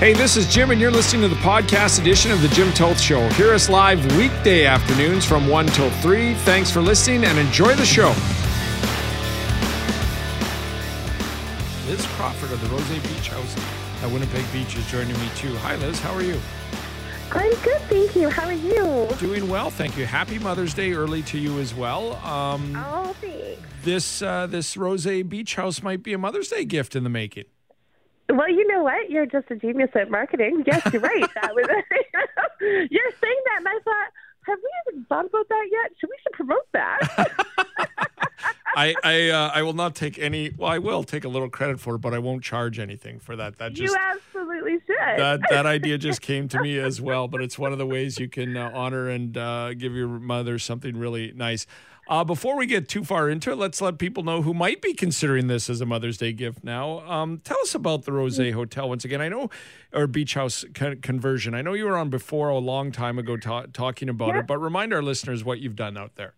Hey, this is Jim, and you're listening to the podcast edition of The Jim Toth Show. Hear us live weekday afternoons from 1 till 3. Thanks for listening and enjoy the show. Liz Crawford of the Rose Beach House at Winnipeg Beach is joining me too. Hi, Liz. How are you? I'm good, thank you. How are you? Doing well, thank you. Happy Mother's Day early to you as well. Um, oh, thanks. This uh, this Rose Beach House might be a Mother's Day gift in the making. Well, you know what? You're just a genius at marketing. Yes, you're right. that was you're saying that, and I thought, have we even thought about that yet? Should we should promote that? I I, uh, I will not take any. Well, I will take a little credit for it, but I won't charge anything for that. That just you should. That that idea just came to me as well. But it's one of the ways you can uh, honor and uh, give your mother something really nice. Uh, before we get too far into it, let's let people know who might be considering this as a Mother's Day gift now. Um, tell us about the Rose Hotel once again. I know, or Beach House con- conversion. I know you were on before a long time ago ta- talking about Yeah. it, but remind our listeners what you've done out there.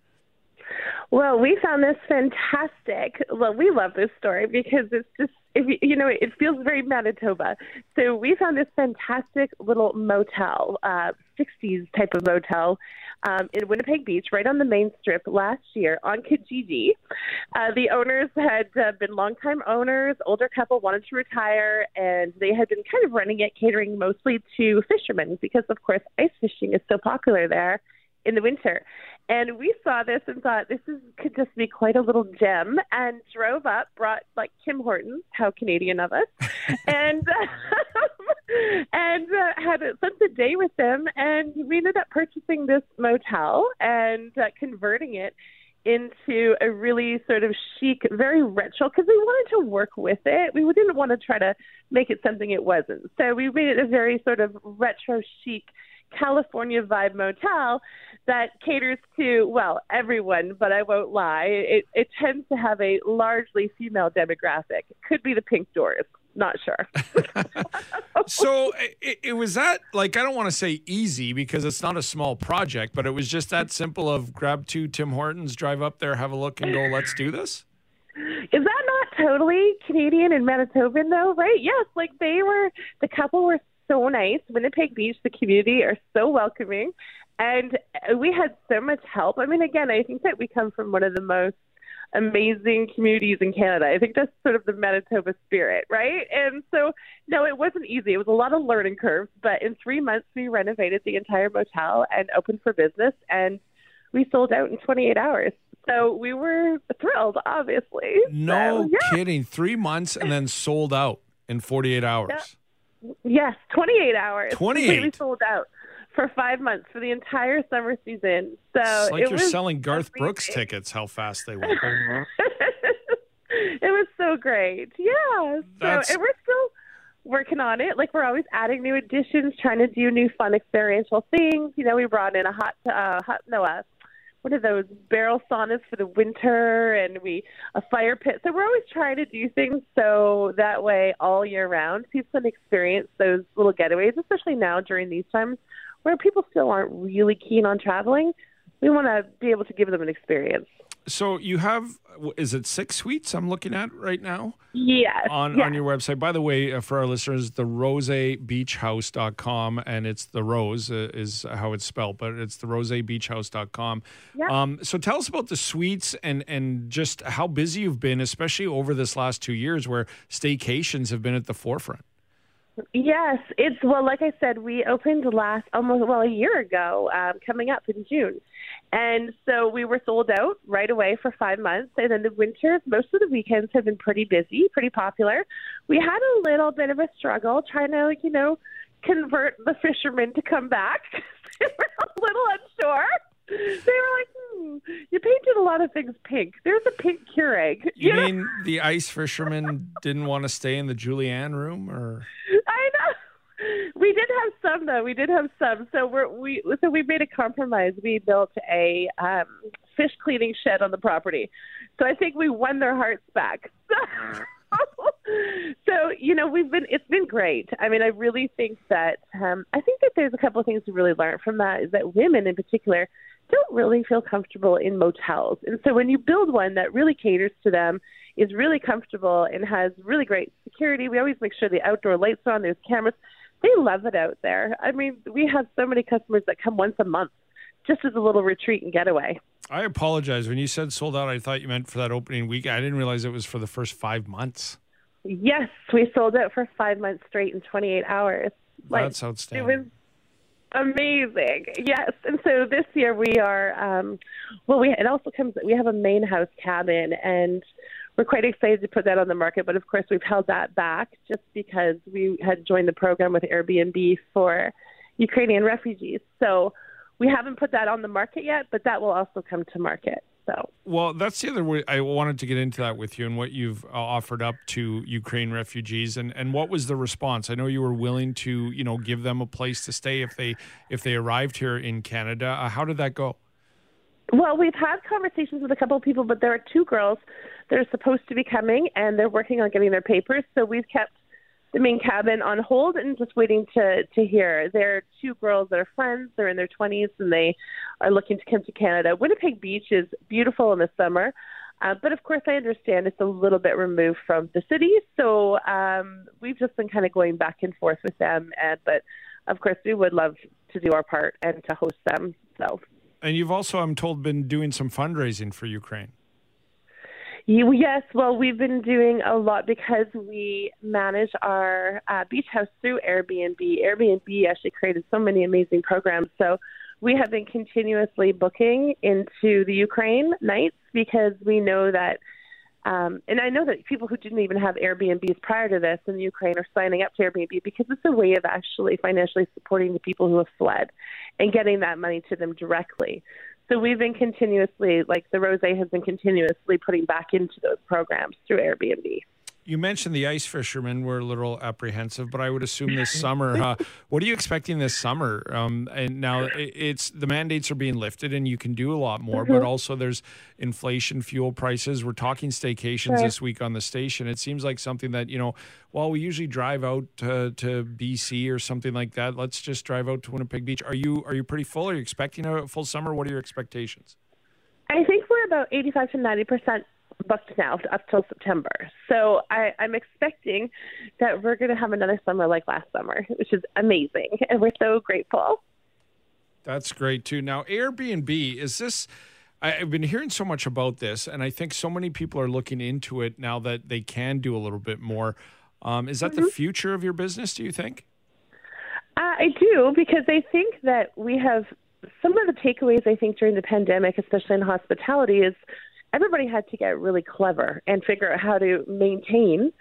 Well, we found this fantastic. Well, we love this story because it's just, if you, know, it feels very Manitoba. So we found this fantastic little motel, uh, 60s type of motel um, in Winnipeg Beach, right on the main strip last year on Kijiji. Uh, the owners had uh, been longtime owners, older couple wanted to retire, and they had been kind of running it, catering mostly to fishermen because, of course, ice fishing is so popular there in the winter. And we saw this and thought this is could just be quite a little gem and drove up, brought like Tim Hortons, how Canadian of us, and and uh, had a, spent the day with them. And we ended up purchasing this motel and uh, converting it into a really sort of chic, very retro, because we wanted to work with it. We didn't want to try to make it something it wasn't. So we made it a very sort of retro chic California vibe motel that caters to, well, everyone, but I won't lie. It, it tends to have a largely female demographic. Could be the pink doors. Not sure. So it, it was that like I don't want to say easy because it's not a small project, but it was just that simple of grab two Tim Hortons, drive up there, have a look, and go. Let's do this. Is that not totally Canadian and Manitoban though, right? Yes, like they were the couple were so nice. Winnipeg Beach, the community are so welcoming. And we had so much help. I mean, again, I think that we come from one of the most amazing communities in Canada. I think that's sort of the Manitoba spirit, right? And so, no, it wasn't easy. It was a lot of learning curves, but in three months, we renovated the entire motel and opened for business, and we sold out in 28 hours. So we were thrilled, obviously. No So, yeah. kidding. Three months and then sold out in 48 hours. Yes, 28 hours. 28? Completely sold out for five months for the entire summer season. So It's like it you're selling Garth Brooks tickets, how fast they went. it was so great. Yeah. So and we're still working on it. Like we're always adding new additions, trying to do new fun experiential things. You know, we brought in a hot uh hot no uh what are those barrel saunas for the winter and we a fire pit. So we're always trying to do things so that way all year round people can experience those little getaways, especially now during these times where people still aren't really keen on traveling. We want to be able to give them an experience. So you have, is it six suites I'm looking at right now? Yes. on yes. on your website. By the way, uh, for our listeners, the rosebeachhouse.com and it's the rose uh, is how it's spelled, but it's the rosebeachhouse.com. Yeah. Um, so tell us about the suites and and just how busy you've been, especially over this last two years where staycations have been at the forefront. Yes, it's well, like I said, we opened last almost well a year ago, um, coming up in June, and so we were sold out right away for five months. And then the winters, most of the weekends have been pretty busy, pretty popular. We had a little bit of a struggle trying to, you know, convert the fishermen to come back. they were a little unsure. They were like, hmm, "You painted a lot of things pink. There's a pink Keurig." You know? mean the ice fishermen didn't want to stay in the Julianne room, or I know. We did have. We did have some. So we're we so we made a compromise. We built a um fish cleaning shed on the property. So I think we won their hearts back. So, you know, we've been it's been great. I mean, I really think that um I think that there's a couple of things to really learn from that is that women in particular don't really feel comfortable in motels. And so when you build one that really caters to them, is really comfortable and has really great security, we always make sure the outdoor lights are on, there's cameras. They love it out there. I mean, we have so many customers that come once a month just as a little retreat and getaway. I apologize. When you said sold out, I thought you meant for that opening week. I didn't realize it was for the first five months. Yes, we sold out for five months straight in 28 hours. That's like, outstanding. It was amazing. Yes, and so this year we are. Um, well, we it also comes. We have a main house cabin, and we're quite excited to put that on the market. But of course, we've held that back just because we had joined the program with Airbnb for Ukrainian refugees. So we haven't put that on the market yet, but that will also come to market. So, well, that's the other way I wanted to get into that with you and what you've uh, offered up to Ukraine refugees and, and what was the response? I know you were willing to, you know, give them a place to stay if they if they arrived here in Canada. Uh, how did that go? Well, we've had conversations with a couple of people, but there are two girls that are supposed to be coming and they're working on getting their papers. So we've kept the main cabin on hold and just waiting to to hear. There are two girls that are friends. They're in their 20s and they are looking to come to Canada. Winnipeg Beach is beautiful in the summer, uh, but of course I understand it's a little bit removed from the city. So um, we've just been kind of going back and forth with them. And but of course we would love to do our part and to host them. So. And you've also, I'm told, been doing some fundraising for Ukraine. Yes, well, we've been doing a lot because we manage our uh, beach house through Airbnb. Airbnb actually created so many amazing programs. So we have been continuously booking into the Ukraine nights because we know that, um, and I know that people who didn't even have Airbnbs prior to this in Ukraine are signing up to Airbnb because it's a way of actually financially supporting the people who have fled and getting that money to them directly. So we've been continuously, like the Rose has been continuously putting back into those programs through Airbnb. You mentioned the ice fishermen were a little apprehensive, but I would assume this summer. Uh, what are you expecting this summer? Um, and now it's the mandates are being lifted, and you can do a lot more. Mm-hmm. But also, there's inflation, fuel prices. We're talking staycations this week on the station. It seems like something that you know. While we usually drive out to, to BC or something like that, let's just drive out to Winnipeg Beach. Are you are you pretty full? Are you expecting a full summer? What are your expectations? I think we're about 85 to 90 percent booked now up till September. So I, I'm expecting that we're going to have another summer like last summer, which is amazing, and we're so grateful. That's great too. Now, Airbnb is this. I've been hearing so much about this, and I think so many people are looking into it now that they can do a little bit more. Um, is that mm-hmm. the future of your business? Do you think? Uh, I do because I think that we have some of the takeaways. I think during the pandemic, especially in hospitality, is everybody had to get really clever and figure out how to maintain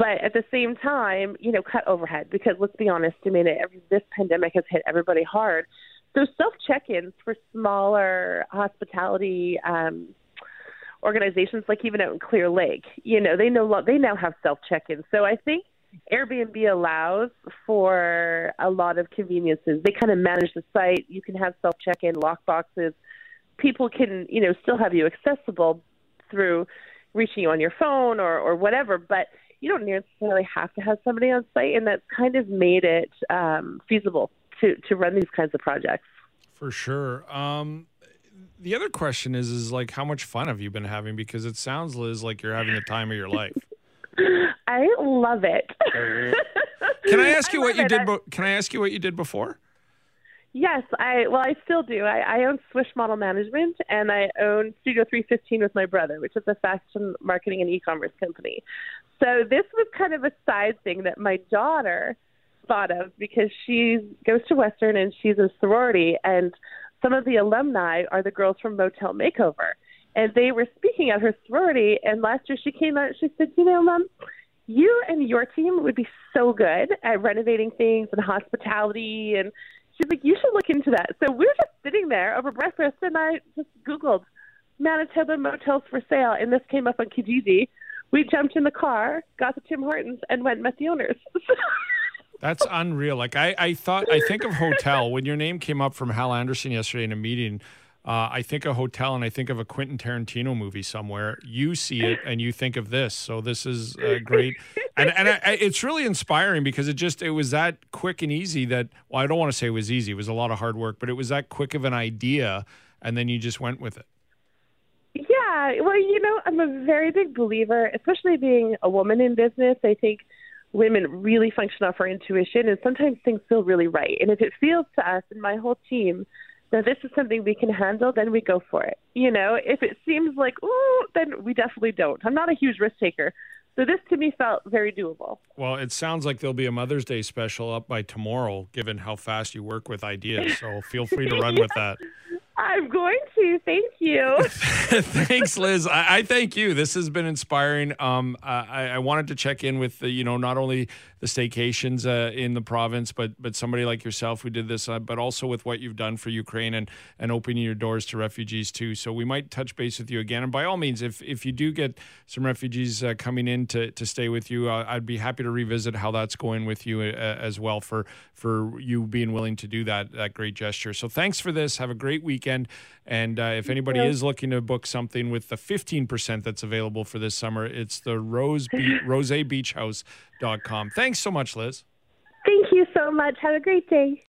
but at the same time, you know, cut overhead because let's be honest, I mean, every, this pandemic has hit everybody hard. So self check-ins for smaller hospitality um, organizations, like even out in Clear Lake, you know, they know they now have self check-ins. So I think Airbnb allows for a lot of conveniences. They kind of manage the site. You can have self check-in lock boxes people can, you know, still have you accessible through reaching you on your phone or, or whatever, but you don't necessarily have to have somebody on site, and that's kind of made it um, feasible to, to run these kinds of projects. For sure. Um, the other question is, is like, how much fun have you been having? Because it sounds, Liz, like you're having the time of your life. I love it. can I ask you I what you it. did? Bo- can I ask you what you did before? Yes, I well, I still do. I, I own Swish Model Management, and I own Studio 315 with my brother, which is a fashion marketing and e-commerce company. So this was kind of a side thing that my daughter thought of because she goes to Western and she's a sorority, and some of the alumni are the girls from Motel Makeover, and they were speaking at her sorority. And last year she came out, and she said, "You know, mom." You and your team would be so good at renovating things and hospitality and she's like, you should look into that. So we were just sitting there over breakfast, and I just Googled Manitoba motels for sale, and this came up on Kijiji. We jumped in the car, got to Tim Hortons, and went and met the owners. That's unreal. Like I, I thought, I think of hotel when your name came up from Hal Anderson yesterday in a meeting. Uh, I think a hotel and I think of a Quentin Tarantino movie somewhere. You see it and you think of this. So this is great, and and I, it's really inspiring because it just it was that quick and easy that well I don't want to say it was easy. It was a lot of hard work, but it was that quick of an idea, and then you just went with it. Yeah, well, you know, I'm a very big believer, especially being a woman in business. I think women really function off our intuition, and sometimes things feel really right. And if it feels to us and my whole team that this is something we can handle, then we go for it. You know, if it seems like, ooh, then we definitely don't. I'm not a huge risk taker. So this to me felt very doable. Well, it sounds like there'll be a Mother's Day special up by tomorrow, given how fast you work with ideas. So feel free to run with that. I'm going to. Thank you. Thanks, Liz. I, I, thank you. This has been inspiring. Um, I, I, wanted to check in with the, you know not only the staycations uh, in the province, but but somebody like yourself who did this, uh, but also with what you've done for Ukraine and and opening your doors to refugees too. So we might touch base with you again. And by all means, if if you do get some refugees uh, coming in to to stay with you, uh, I'd be happy to revisit how that's going with you uh, as well for for you being willing to do that that great gesture. So thanks for this. Have a great weekend weekend. And uh, if anybody is looking to book something with the 15% that's available for this summer, it's the Rose Be- rosebeachhouse.com. Thanks so much, Liz. Thank you so much. Have a great day.